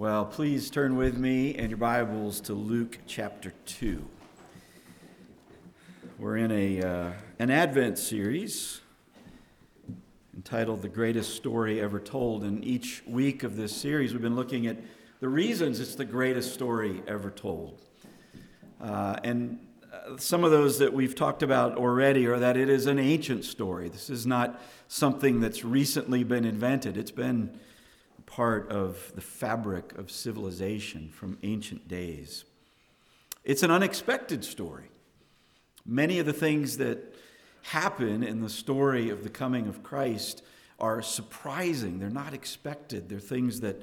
Well, please turn with me and your Bibles to Luke chapter 2. We're in a, uh, an Advent series entitled The Greatest Story Ever Told. And each week of this series, we've been looking at the reasons it's the greatest story ever told. Uh, and uh, some of those that we've talked about already are that it is an ancient story. This is not something that's recently been invented, it's been part of the fabric of civilization from ancient days. It's an unexpected story. Many of the things that happen in the story of the coming of Christ are surprising. They're not expected. They're things that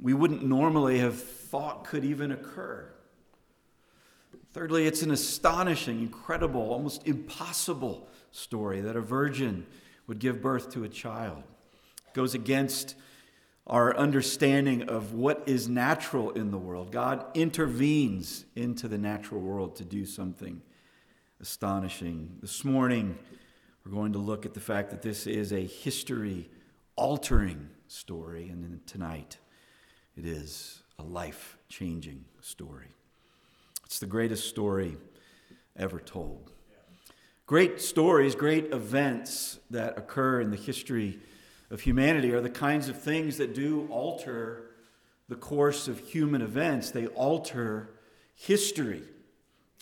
we wouldn't normally have thought could even occur. Thirdly, it's an astonishing, incredible, almost impossible story that a virgin would give birth to a child. It goes against our understanding of what is natural in the world. God intervenes into the natural world to do something astonishing. This morning, we're going to look at the fact that this is a history altering story, and then tonight, it is a life changing story. It's the greatest story ever told. Great stories, great events that occur in the history of humanity are the kinds of things that do alter the course of human events. They alter history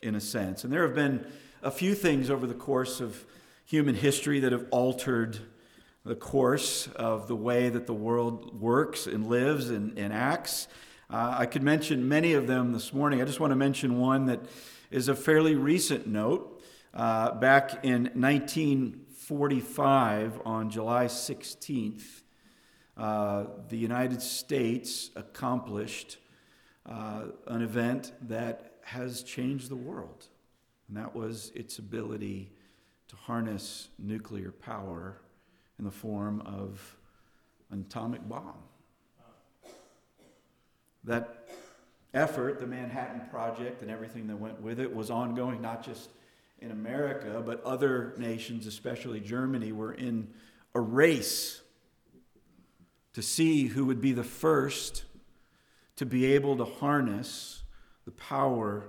in a sense. And there have been a few things over the course of human history that have altered the course of the way that the world works and lives and, and acts. Uh, I could mention many of them this morning. I just want to mention one that is a fairly recent note. Uh, back in 19 45, on July 16th, uh, the United States accomplished uh, an event that has changed the world, and that was its ability to harness nuclear power in the form of an atomic bomb. That effort, the Manhattan Project, and everything that went with it, was ongoing not just in America, but other nations, especially Germany, were in a race to see who would be the first to be able to harness the power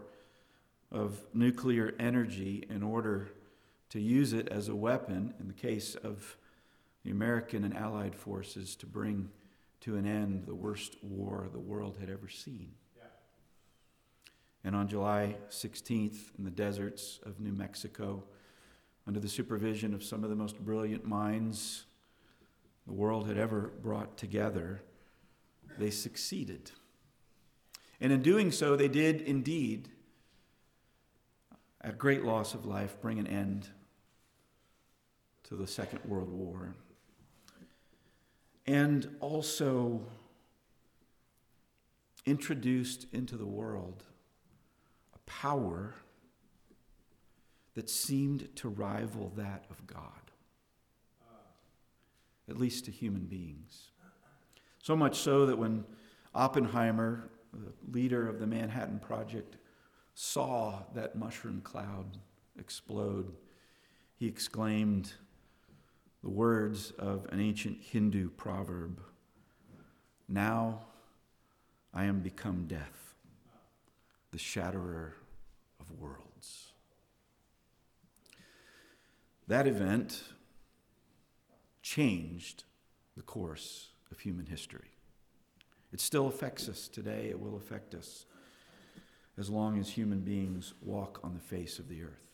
of nuclear energy in order to use it as a weapon, in the case of the American and Allied forces, to bring to an end the worst war the world had ever seen. And on July 16th, in the deserts of New Mexico, under the supervision of some of the most brilliant minds the world had ever brought together, they succeeded. And in doing so, they did indeed, at great loss of life, bring an end to the Second World War. And also introduced into the world power that seemed to rival that of God, at least to human beings. So much so that when Oppenheimer, the leader of the Manhattan Project, saw that mushroom cloud explode, he exclaimed the words of an ancient Hindu proverb Now I am become death, the shatterer of worlds. That event changed the course of human history. It still affects us today, it will affect us as long as human beings walk on the face of the earth.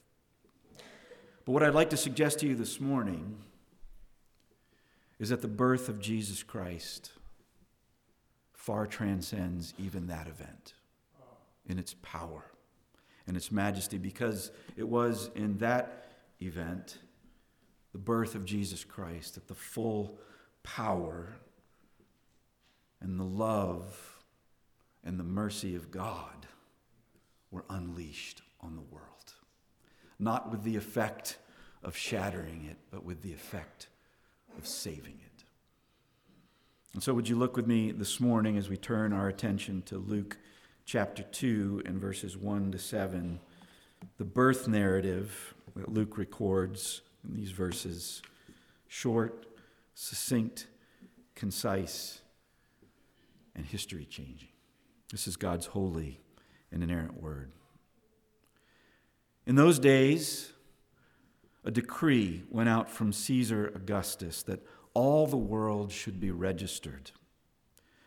But what I'd like to suggest to you this morning is that the birth of Jesus Christ far transcends even that event in its power and its majesty because it was in that event, the birth of Jesus Christ, that the full power and the love and the mercy of God were unleashed on the world. Not with the effect of shattering it, but with the effect of saving it. And so, would you look with me this morning as we turn our attention to Luke chapter 2 and verses 1 to 7, the birth narrative that Luke records in these verses short, succinct, concise, and history changing. This is God's holy and inerrant word. In those days, a decree went out from Caesar Augustus that all the world should be registered.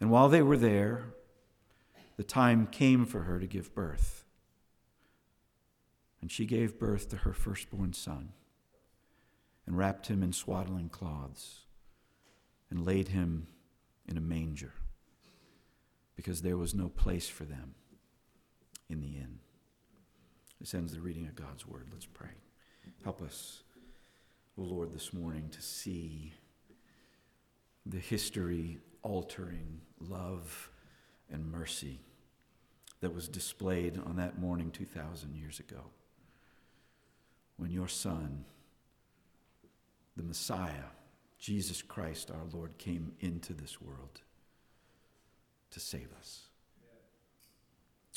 And while they were there, the time came for her to give birth. And she gave birth to her firstborn son and wrapped him in swaddling cloths and laid him in a manger because there was no place for them in the inn. This ends the reading of God's word. Let's pray. Help us, O Lord, this morning to see the history altering love and mercy that was displayed on that morning 2,000 years ago when your Son, the Messiah, Jesus Christ our Lord, came into this world to save us.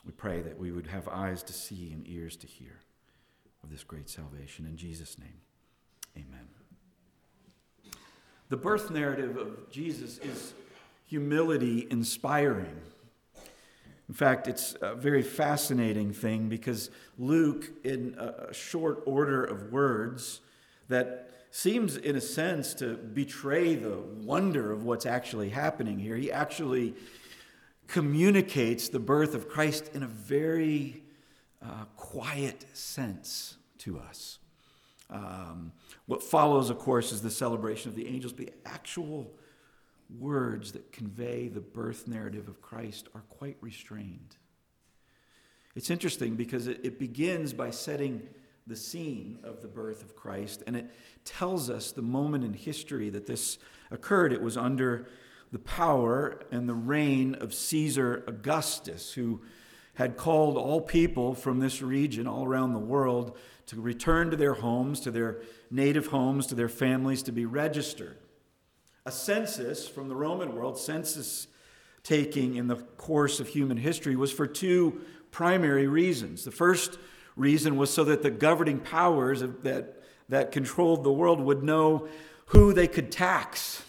We pray that we would have eyes to see and ears to hear of this great salvation. In Jesus' name, amen. The birth narrative of Jesus is humility inspiring. In fact, it's a very fascinating thing because Luke, in a short order of words that seems, in a sense, to betray the wonder of what's actually happening here, he actually communicates the birth of Christ in a very uh, quiet sense to us. Um, what follows, of course, is the celebration of the angels, the actual words that convey the birth narrative of Christ are quite restrained. It's interesting because it, it, begins by setting the scene of the birth of Christ, and it tells us the moment in history that this occurred. It was under the power and the reign of Caesar Augustus, who had called all people from this region, all around the world, to return to their homes, to their native homes, to their families, to be registered. A census from the Roman world, census taking in the course of human history, was for two primary reasons. The first reason was so that the governing powers that, that controlled the world would know who they could tax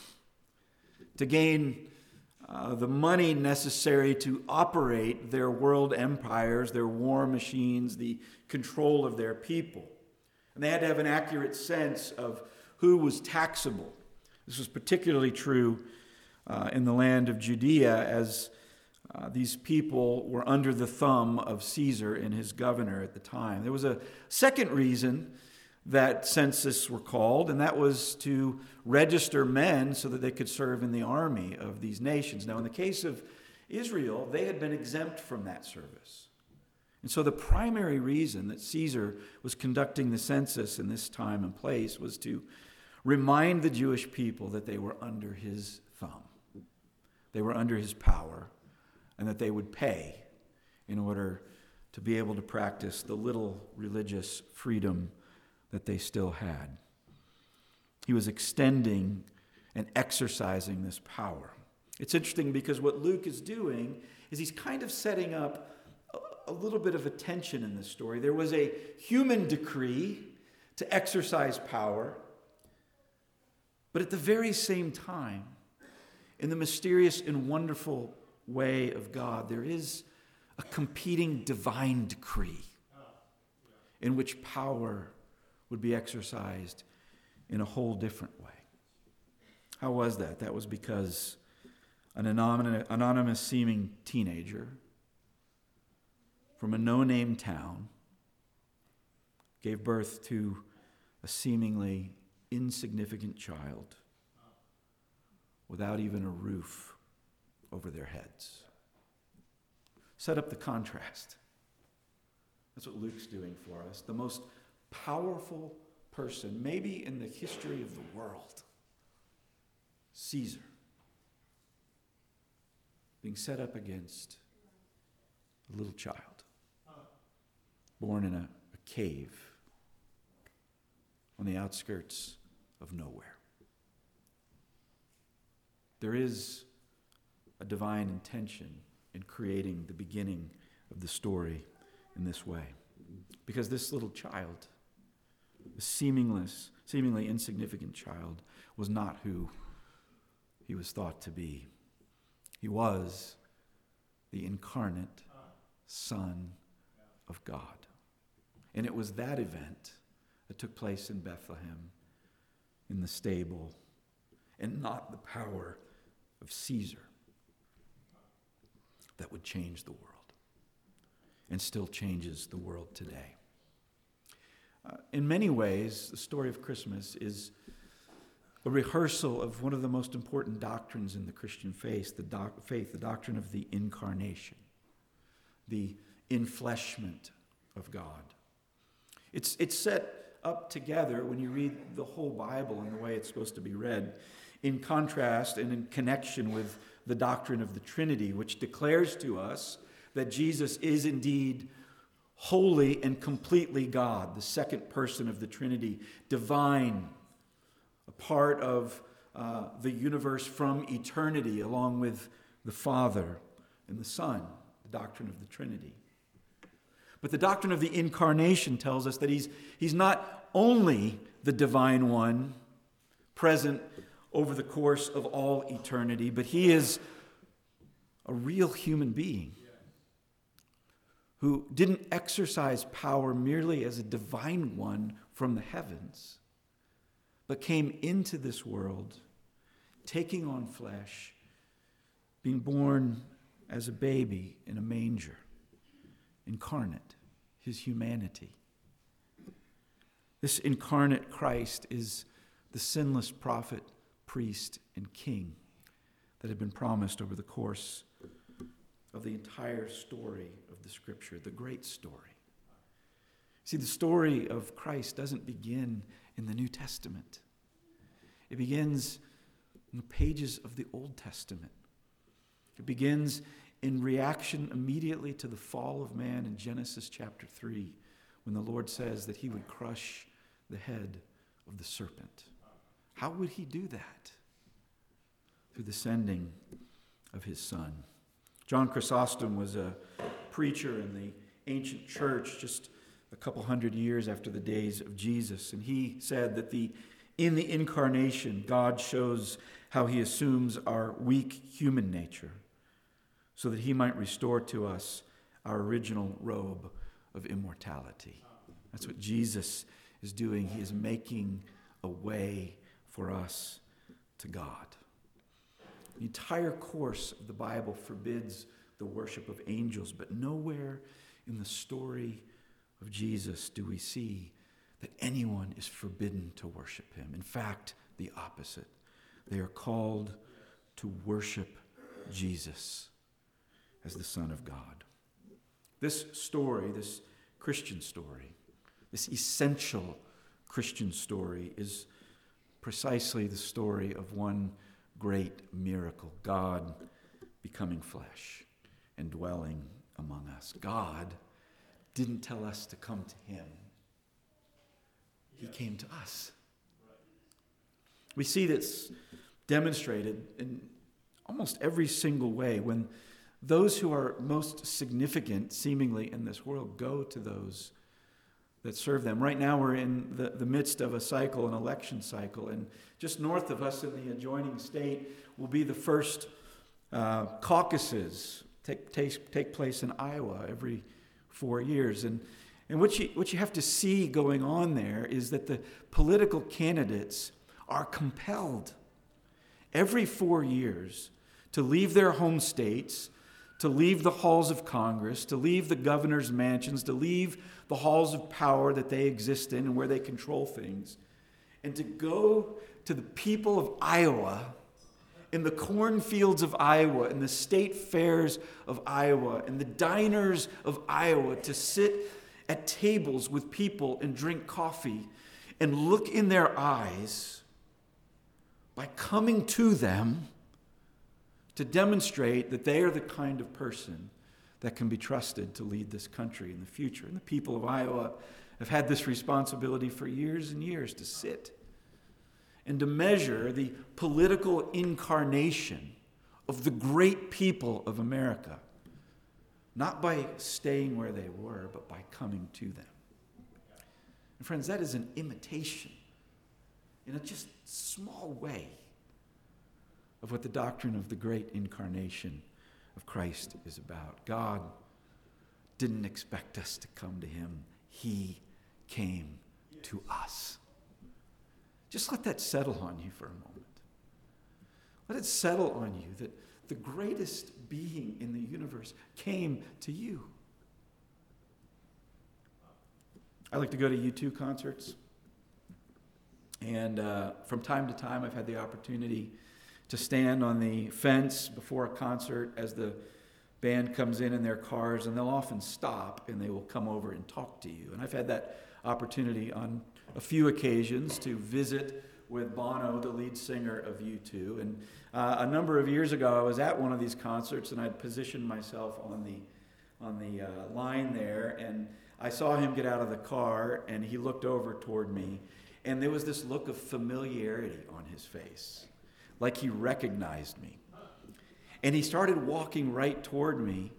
to gain uh, the money necessary to operate their world empires, their war machines, the control of their people. And they had to have an accurate sense of who was taxable. This was particularly true uh, in the land of Judea as uh, these people were under the thumb of Caesar and his governor at the time. There was a second reason that census were called, and that was to register men so that they could serve in the army of these nations. Now, in the case of Israel, they had been exempt from that service. And so, the primary reason that Caesar was conducting the census in this time and place was to remind the Jewish people that they were under his thumb, they were under his power, and that they would pay in order to be able to practice the little religious freedom that they still had. He was extending and exercising this power. It's interesting because what Luke is doing is he's kind of setting up a, little bit of a tension in this story. There was a human decree to exercise power, but at the very same time, in the mysterious and wonderful way of God, there is a competing divine decree in which power would be exercised in a whole different way. How was that? That was because an anonymous seeming teenager from a no name town gave birth to a seemingly insignificant child without even a roof over their heads. Set up the contrast. That's what Luke's doing for us. The most powerful person, maybe in the history of the world, Caesar, being set up against a little child born in a, a cave on the outskirts of nowhere. There is a divine intention in creating the beginning of the story in this way. Because this little child, the seemingly insignificant child, was not who he was thought to be. He was the incarnate Son of God. And it was that event took place in Bethlehem, in the stable, and not the power of Caesar that would change the world and still changes the world today. Uh, in many ways, the story of Christmas is a rehearsal of one of the most important doctrines in the Christian faith, the, doc- faith, the doctrine of the incarnation, the infleshment of God. It's, it's set up together when you read the whole Bible and the way it's supposed to be read, in contrast and in connection with the doctrine of the Trinity, which declares to us that Jesus is indeed wholly and completely God, the second person of the Trinity, divine, a part of uh, the universe from eternity, along with the Father and the Son, the doctrine of the Trinity. But the doctrine of the incarnation tells us that he's, he's not only the divine one present over the course of all eternity, but he is a real human being who didn't exercise power merely as a divine one from the heavens, but came into this world, taking on flesh, being born as a baby in a manger, incarnate, his humanity. This incarnate Christ is the sinless prophet, priest, and king that had been promised over the course of the entire story of the scripture, the great story. See, the story of Christ doesn't begin in the New Testament, it begins in the pages of the Old Testament. It begins in reaction immediately to the fall of man in Genesis chapter 3, when the Lord says that he would crush the head of the serpent. How would he do that? Through the sending of his son. John Chrysostom was a preacher in the ancient church just a couple hundred years after the days of Jesus, and he said that the in the incarnation, God shows how he assumes our weak human nature so that he might restore to us our original robe of immortality. That's what Jesus is doing. He is making a way for us to God. The entire course of the Bible forbids the worship of angels, but nowhere in the story of Jesus do we see that anyone is forbidden to worship him. In fact, the opposite. They are called to worship Jesus as the Son of God. This story, this Christian story, this essential Christian story, is precisely the story of one great miracle God becoming flesh and dwelling among us. God didn't tell us to come to Him, He came to us. We see this demonstrated in almost every single way when those who are most significant, seemingly, in this world go to those that serve them. Right now, we're in the, the midst of a cycle, an election cycle, and just north of us in the adjoining state will be the first uh, caucuses take, take, take place in Iowa every four years. And, and what, you, what you have to see going on there is that the political candidates are compelled every four years to leave their home states to leave the halls of Congress, to leave the governor's mansions, to leave the halls of power that they exist in and where they control things, and to go to the people of Iowa, in the cornfields of Iowa, in the state fairs of Iowa, in the diners of Iowa, to sit at tables with people and drink coffee and look in their eyes by coming to them to demonstrate that they are the kind of person that can be trusted to lead this country in the future. And the people of Iowa have had this responsibility for years and years to sit and to measure the political incarnation of the great people of America, not by staying where they were, but by coming to them. And friends, that is an imitation in a just small way of what the doctrine of the great incarnation of Christ is about. God didn't expect us to come to him, he came to us. Just let that settle on you for a moment. Let it settle on you that the greatest being in the universe came to you. I like to go to U2 concerts. And uh, from time to time, I've had the opportunity to stand on the fence before a concert as the band comes in in their cars, and they'll often stop and they will come over and talk to you. And I've had that opportunity on a few occasions to visit with Bono, the lead singer of U2. And uh, a number of years ago, I was at one of these concerts, and I'd positioned myself on the on the uh, line there, and I saw him get out of the car, and he looked over toward me, and there was this look of familiarity on his face, like he recognized me. And he started walking right toward me,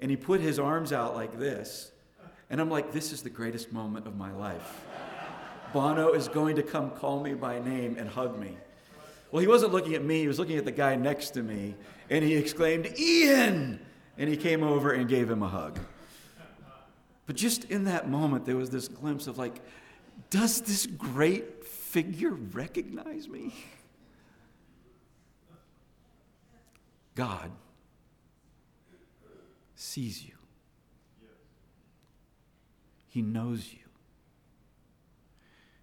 and he put his arms out like this. And I'm like, this is the greatest moment of my life. Bono is going to come call me by name and hug me. Well, he wasn't looking at me, he was looking at the guy next to me, and he exclaimed, Ian! And he came over and gave him a hug. But just in that moment, there was this glimpse of like, does this great figure recognize me? God sees you. He knows you.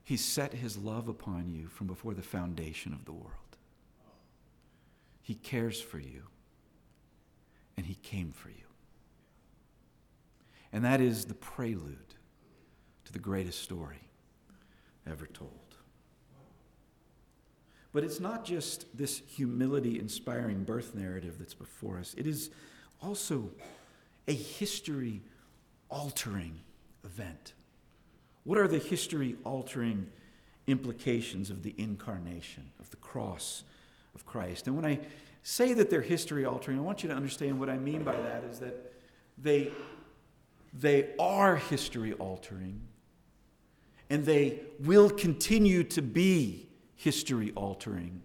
He set his love upon you from before the foundation of the world. He cares for you, and he came for you. And that is the prelude to the greatest story ever told. But it's not just this humility inspiring birth narrative that's before us, it is also a history altering event. What are the history altering implications of the incarnation, of the cross of Christ? And when I say that they're history altering, I want you to understand what I mean by that is that they, they are history altering and they will continue to be history altering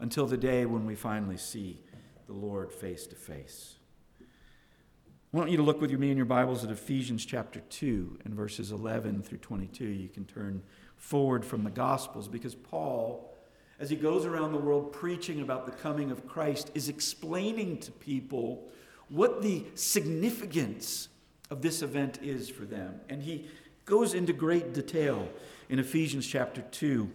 until the day when we finally see the Lord face to face. I want you to look with me in your Bibles at Ephesians chapter 2 and verses 11 through 22. You can turn forward from the Gospels because Paul, as he goes around the world preaching about the coming of Christ, is explaining to people what the significance of this event is for them. And he goes into great detail in Ephesians chapter 2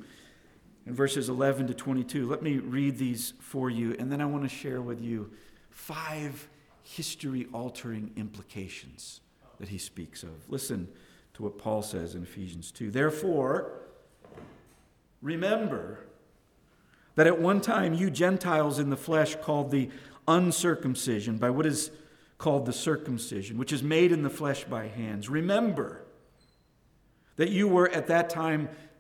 in verses 11 to 22. Let me read these for you, and then I want to share with you five history altering implications that he speaks of. Listen to what Paul says in Ephesians 2. Therefore, remember that at one time you Gentiles in the flesh called the uncircumcision by what is called the circumcision, which is made in the flesh by hands. Remember that you were at that time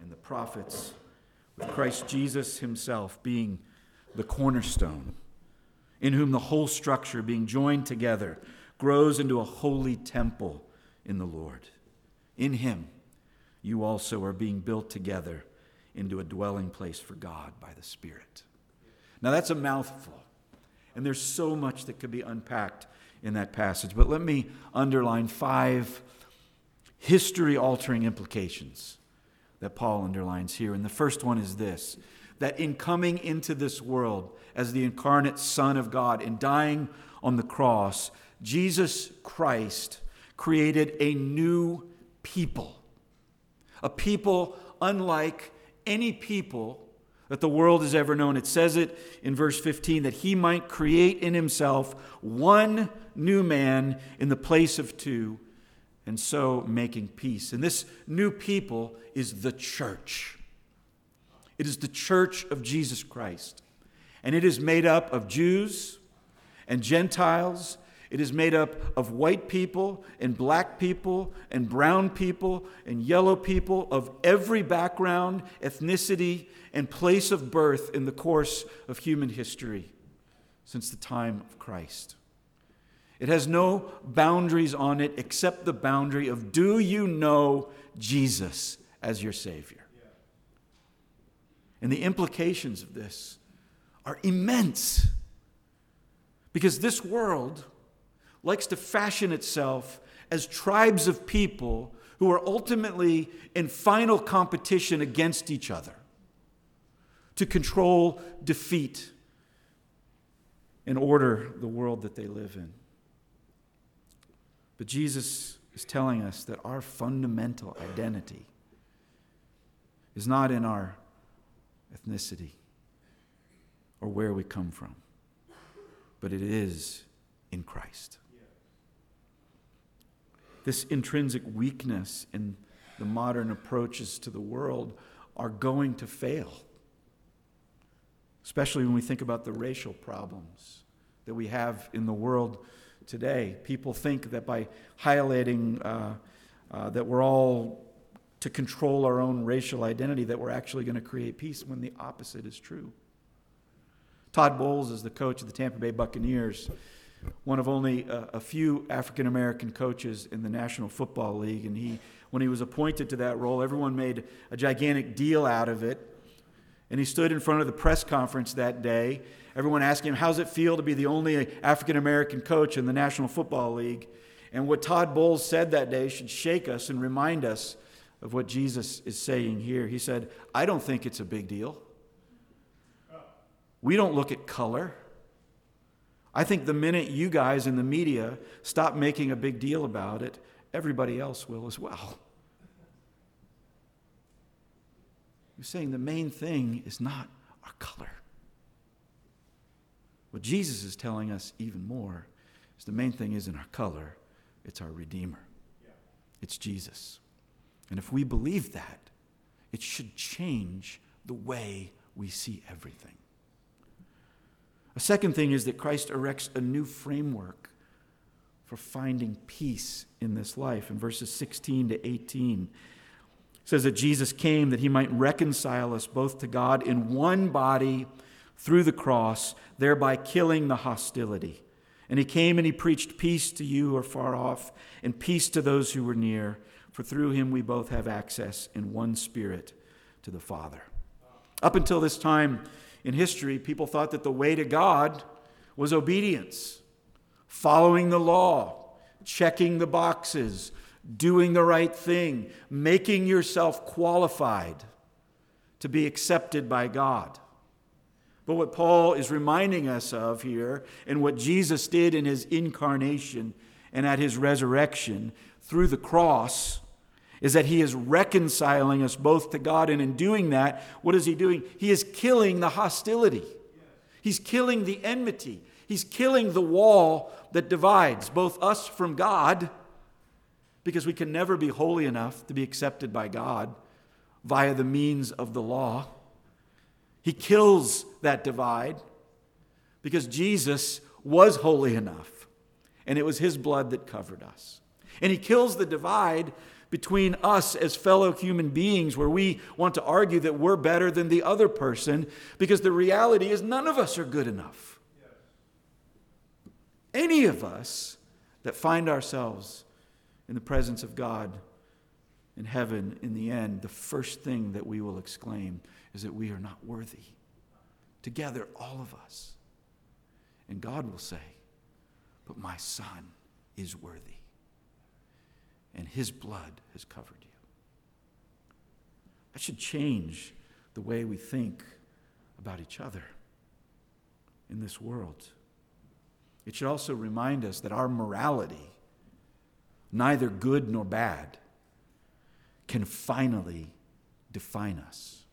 and the prophets, with Christ Jesus himself being the cornerstone, in whom the whole structure, being joined together, grows into a holy temple in the Lord. In him, you also are being built together into a dwelling place for God by the Spirit. Now, that's a mouthful, and there's so much that could be unpacked in that passage. But let me underline five history altering implications that Paul underlines here. And the first one is this that in coming into this world as the incarnate Son of God and dying on the cross, Jesus Christ created a new people, a people unlike any people that the world has ever known. It says it in verse 15 that he might create in himself one new man in the place of two, and so making peace. And this new people is the church. It is the church of Jesus Christ. And it is made up of Jews and Gentiles it is made up of white people and black people and brown people and yellow people of every background, ethnicity, and place of birth in the course of human history since the time of Christ. It has no boundaries on it except the boundary of do you know Jesus as your Savior? And the implications of this are immense. Because this world likes to fashion itself as tribes of people who are ultimately in final competition against each other to control, defeat, and order the world that they live in. But Jesus is telling us that our fundamental identity is not in our ethnicity or where we come from, but it is in Christ this intrinsic weakness in the modern approaches to the world are going to fail. Especially when we think about the racial problems that we have in the world today. People think that by highlighting uh, uh, that we're all to control our own racial identity, that we're actually going to create peace when the opposite is true. Todd Bowles is the coach of the Tampa Bay Buccaneers one of only a, a few African American coaches in the National Football League. And he, when he was appointed to that role, everyone made a gigantic deal out of it. And he stood in front of the press conference that day. Everyone asked him, How's it feel to be the only African American coach in the National Football League? And what Todd Bowles said that day should shake us and remind us of what Jesus is saying here. He said, I don't think it's a big deal. We don't look at color. I think the minute you guys in the media stop making a big deal about it, everybody else will as well. You're saying the main thing is not our color. What Jesus is telling us even more is the main thing isn't our color, it's our Redeemer. It's Jesus. And if we believe that, it should change the way we see everything. A second thing is that Christ erects a new framework for finding peace in this life. In verses 16 to 18, says that Jesus came that he might reconcile us both to God in one body through the cross, thereby killing the hostility. And he came and he preached peace to you who are far off, and peace to those who were near, for through him we both have access in one spirit to the Father. Up until this time, in history, people thought that the way to God was obedience, following the law, checking the boxes, doing the right thing, making yourself qualified to be accepted by God. But what Paul is reminding us of here, and what Jesus did in his incarnation and at his resurrection through the cross, is that he is reconciling us both to God. And in doing that, what is he doing? He is killing the hostility, he's killing the enmity, He's killing the wall that divides both us from God, because we can never be holy enough to be accepted by God via the means of the law. He kills that divide because Jesus was holy enough, and it was his blood that covered us. And he kills the divide between us as fellow human beings, where we want to argue that we're better than the other person, because the reality is none of us are good enough. Any of us that find ourselves in the presence of God in heaven in the end, the first thing that we will exclaim is that we are not worthy. Together, all of us. And God will say, But my son is worthy, and his blood has covered you. That should change the way we think about each other in this world. It should also remind us that our morality, neither good nor bad, can finally define us.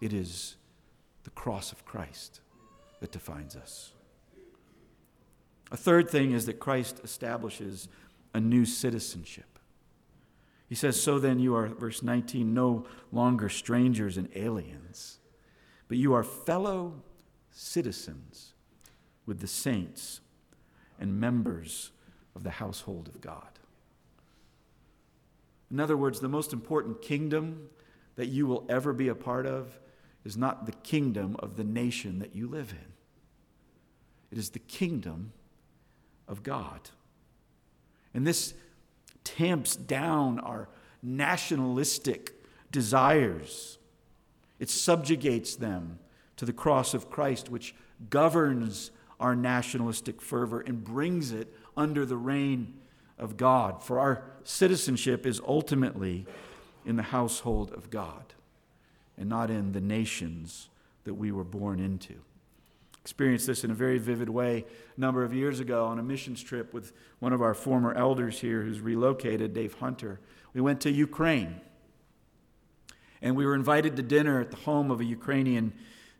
It is the cross of Christ that defines us. A third thing is that Christ establishes a new citizenship. He says, So then you are, verse 19, no longer strangers and aliens, but you are fellow citizens with the saints and members of the household of God. In other words, the most important kingdom that you will ever be a part of is not the kingdom of the nation that you live in, it is the kingdom of God. And this tamps down our nationalistic desires, it subjugates them to the cross of Christ, which governs our nationalistic fervor and brings it under the reign of God. For our citizenship is ultimately in the household of God and not in the nations that we were born into. Experienced this in a very vivid way a number of years ago on a missions trip with one of our former elders here who's relocated, Dave Hunter. We went to Ukraine and we were invited to dinner at the home of a Ukrainian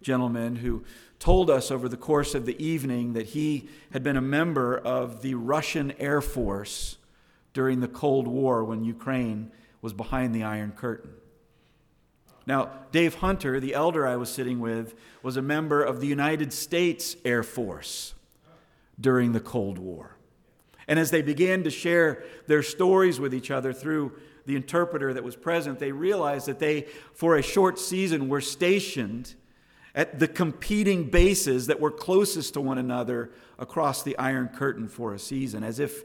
gentleman who told us over the course of the evening that he had been a member of the Russian Air Force during the Cold War when Ukraine was behind the Iron Curtain. Now, Dave Hunter, the elder I was sitting with, was a member of the United States Air Force during the Cold War. And as they began to share their stories with each other through the interpreter that was present, they realized that they, for a short season, were stationed at the competing bases that were closest to one another across the Iron Curtain for a season. As if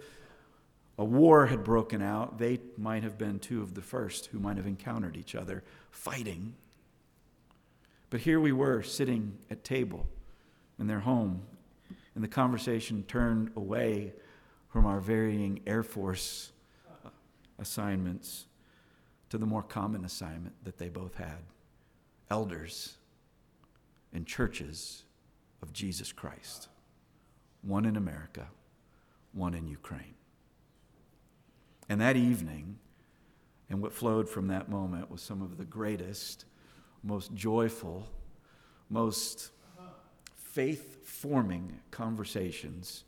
a war had broken out, they might have been two of the first who might have encountered each other fighting. But here we were sitting at table in their home, and the conversation turned away from our varying Air Force uh, assignments to the more common assignment that they both had elders and churches of Jesus Christ one in America, one in Ukraine. And that evening, and what flowed from that moment was some of the greatest, most joyful, most faith forming conversations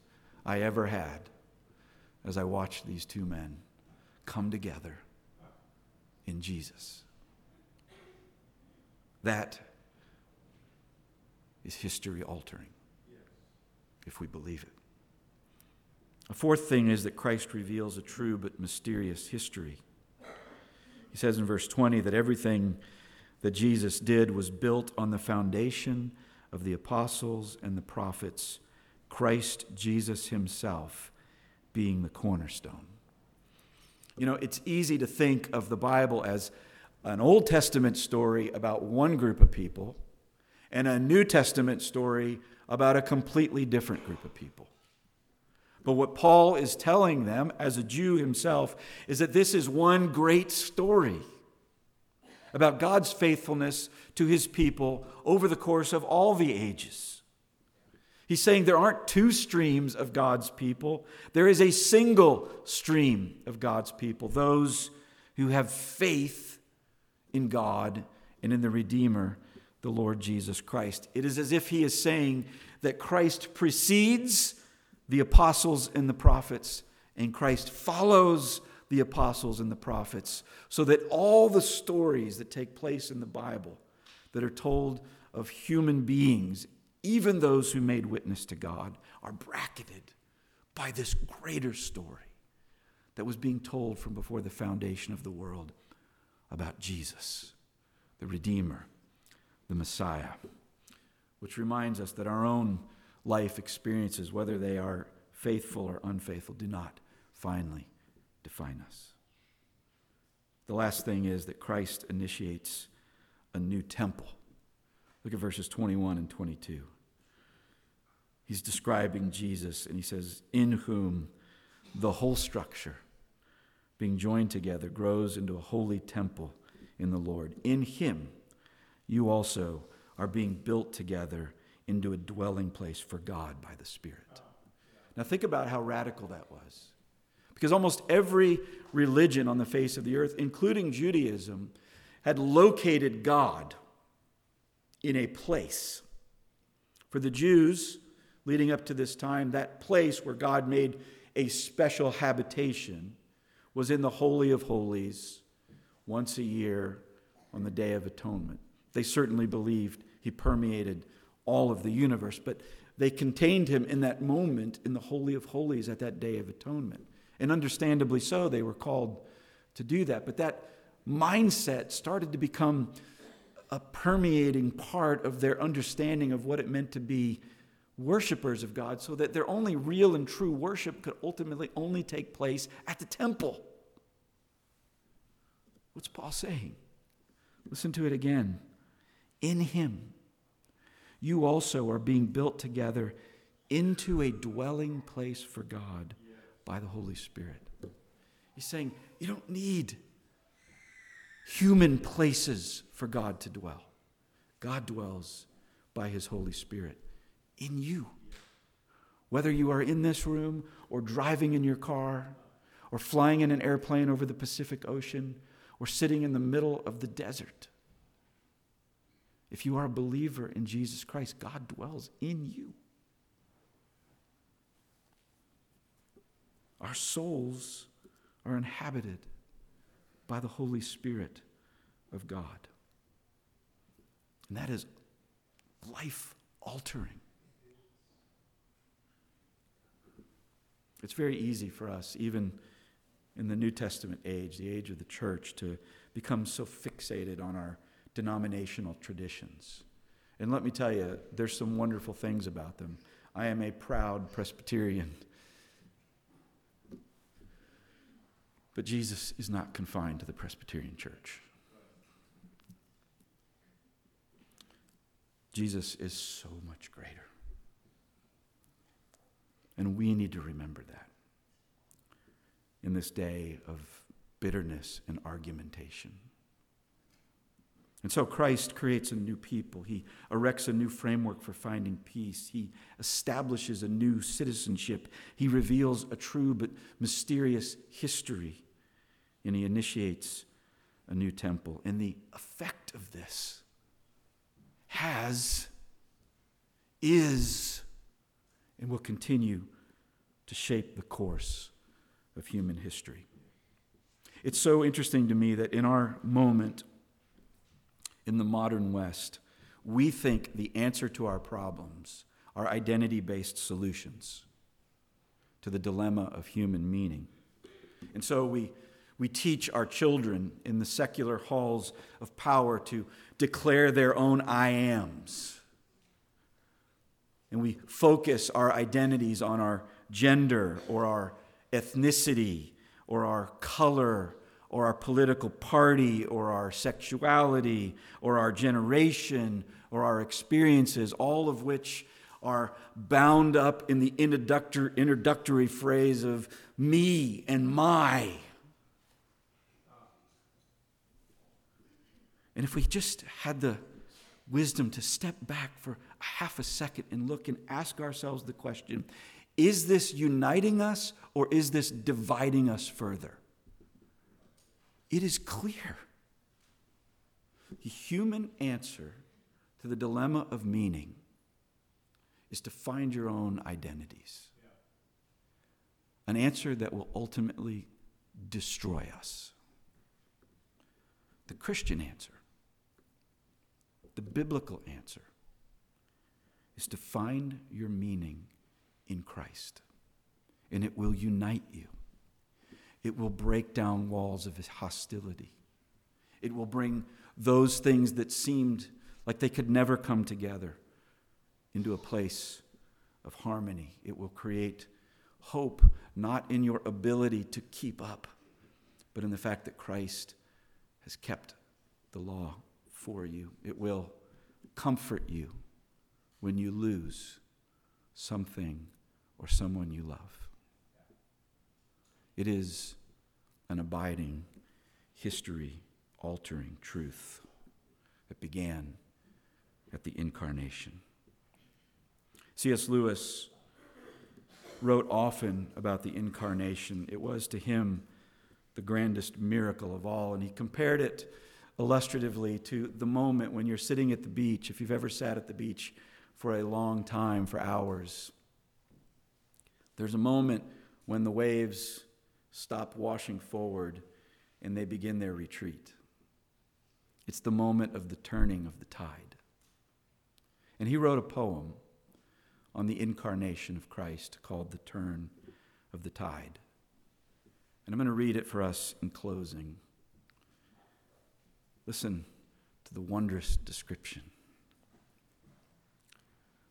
I ever had as I watched these two men come together in Jesus. That is history altering if we believe it. A fourth thing is that Christ reveals a true but mysterious history. He says in verse 20 that everything that Jesus did was built on the foundation of the apostles and the prophets, Christ Jesus himself being the cornerstone. You know, it's easy to think of the Bible as an Old Testament story about one group of people and a New Testament story about a completely different group of people. But what Paul is telling them, as a Jew himself, is that this is one great story about God's faithfulness to his people over the course of all the ages. He's saying there aren't two streams of God's people, there is a single stream of God's people, those who have faith in God and in the Redeemer the Lord Jesus Christ. It is as if he is saying that Christ precedes the apostles and the prophets, and Christ follows the apostles and the prophets, so that all the stories that take place in the Bible that are told of human beings, even those who made witness to God, are bracketed by this greater story that was being told from before the foundation of the world about Jesus, the Redeemer, the Messiah, which reminds us that our own life experiences, whether they are faithful or unfaithful, do not finally define us. The last thing is that Christ initiates a new temple. Look at verses 21 and 22. He's describing Jesus, and he says, In whom the whole structure, being joined together, grows into a holy temple in the Lord. In him, you also are being built together into a dwelling place for God by the Spirit. Now, think about how radical that was. Because almost every religion on the face of the earth, including Judaism, had located God in a place. For the Jews, leading up to this time, that place where God made a special habitation was in the Holy of Holies once a year on the Day of Atonement. They certainly believed he permeated all of the universe, but they contained him in that moment in the Holy of Holies at that Day of Atonement. And understandably so, they were called to do that. But that mindset started to become a permeating part of their understanding of what it meant to be worshipers of God, so that their only real and true worship could ultimately only take place at the temple. What's Paul saying? Listen to it again. In him, you also are being built together into a dwelling place for God by the Holy Spirit. He's saying you don't need human places for God to dwell. God dwells by his Holy Spirit in you. Whether you are in this room or driving in your car or flying in an airplane over the Pacific Ocean or sitting in the middle of the desert. If you are a believer in Jesus Christ, God dwells in you. Our souls are inhabited by the Holy Spirit of God. And that is life altering. It's very easy for us, even in the New Testament age, the age of the church, to become so fixated on our denominational traditions. And let me tell you, there's some wonderful things about them. I am a proud Presbyterian. But Jesus is not confined to the Presbyterian church. Jesus is so much greater. And we need to remember that in this day of bitterness and argumentation. And so Christ creates a new people. He erects a new framework for finding peace. He establishes a new citizenship. He reveals a true but mysterious history. And he initiates a new temple. And the effect of this has, is, and will continue to shape the course of human history. It's so interesting to me that in our moment in the modern West, we think the answer to our problems are identity based solutions to the dilemma of human meaning. And so we, we teach our children in the secular halls of power to declare their own I ams. And we focus our identities on our gender or our ethnicity or our color or our political party or our sexuality or our generation or our experiences, all of which are bound up in the introductory phrase of me and my. And if we just had the wisdom to step back for a half a second and look and ask ourselves the question is this uniting us or is this dividing us further? It is clear. The human answer to the dilemma of meaning is to find your own identities. An answer that will ultimately destroy us. The Christian answer, the biblical answer, is to find your meaning in Christ. And it will unite you. It will break down walls of hostility. It will bring those things that seemed like they could never come together into a place of harmony. It will create hope not in your ability to keep up, but in the fact that Christ has kept the law for you. It will comfort you when you lose something or someone you love. It is an abiding, history altering truth that began at the incarnation. C.S. Lewis wrote often about the incarnation. It was to him the grandest miracle of all, and he compared it illustratively to the moment when you're sitting at the beach, if you've ever sat at the beach for a long time, for hours. There's a moment when the waves stop washing forward and they begin their retreat. It's the moment of the turning of the tide. And he wrote a poem on the incarnation of Christ called The Turn of the Tide. And I'm going to read it for us in closing. Listen to the wondrous description.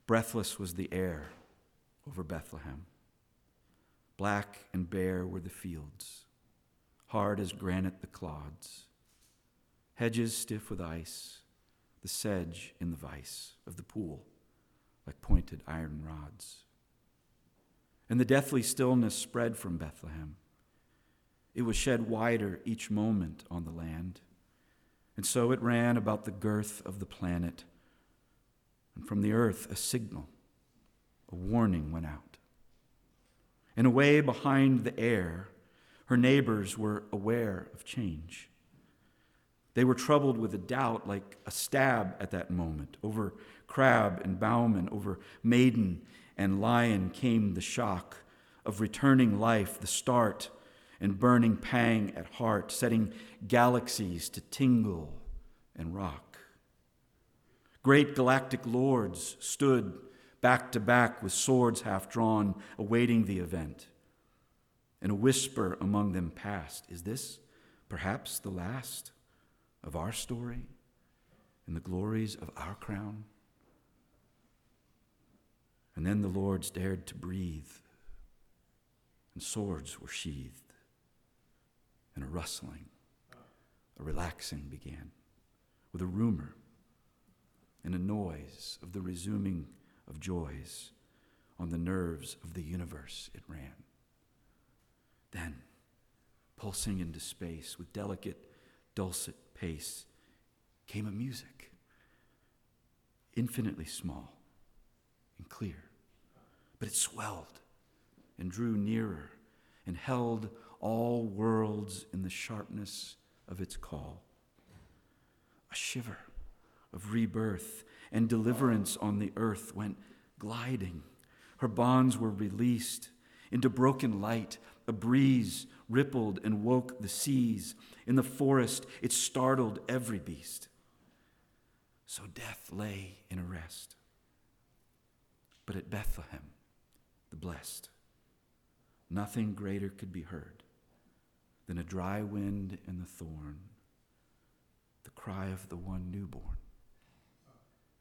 Breathless was the air over Bethlehem. Black and bare were the fields, hard as granite the clods. Hedges stiff with ice, the sedge in the vice of the pool like pointed iron rods. And the deathly stillness spread from Bethlehem. It was shed wider each moment on the land. And so it ran about the girth of the planet. And from the earth, a signal, a warning went out. And away behind the air, her neighbors were aware of change. They were troubled with a doubt like a stab at that moment over crab and Bowman, over Maiden and Lion came the shock of returning life, the start and burning pang at heart, setting galaxies to tingle and rock. Great galactic lords stood back to back with swords half drawn, awaiting the event. And a whisper among them passed Is this perhaps the last of our story and the glories of our crown? And then the lords dared to breathe, and swords were sheathed, and a rustling, a relaxing began, with a rumor and a noise of the resuming of joys on the nerves of the universe it ran. Then, pulsing into space with delicate, dulcet pace, came a music, infinitely small and clear. But it swelled and drew nearer and held all worlds in the sharpness of its call. A shiver of rebirth and deliverance on the earth went gliding. Her bonds were released into broken light. A breeze rippled and woke the seas. In the forest, it startled every beast. So death lay in rest. But at Bethlehem, the blessed, nothing greater could be heard than a dry wind in the thorn, the cry of the one newborn,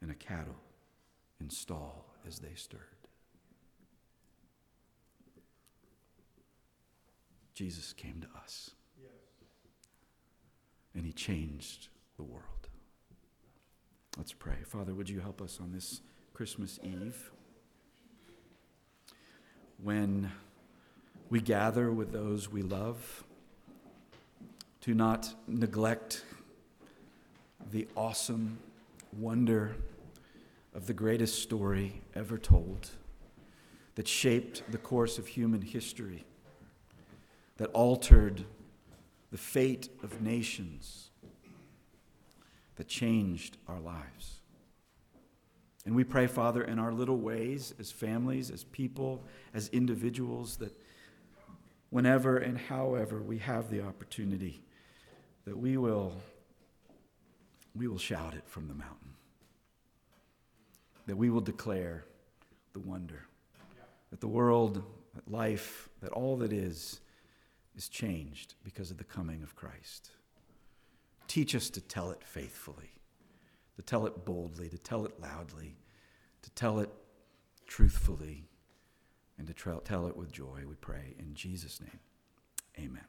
and a cattle in stall as they stirred. Jesus came to us. And he changed the world. Let's pray. Father, would you help us on this Christmas Eve? when we gather with those we love, to not neglect the awesome wonder of the greatest story ever told that shaped the course of human history, that altered the fate of nations, that changed our lives. And we pray, Father, in our little ways, as families, as people, as individuals, that whenever and however we have the opportunity, that we will, we will shout it from the mountain. That we will declare the wonder. That the world, that life, that all that is, is changed because of the coming of Christ. Teach us to tell it faithfully, to tell it boldly, to tell it loudly, to tell it truthfully, and to tell it with joy, we pray. In Jesus' name, amen.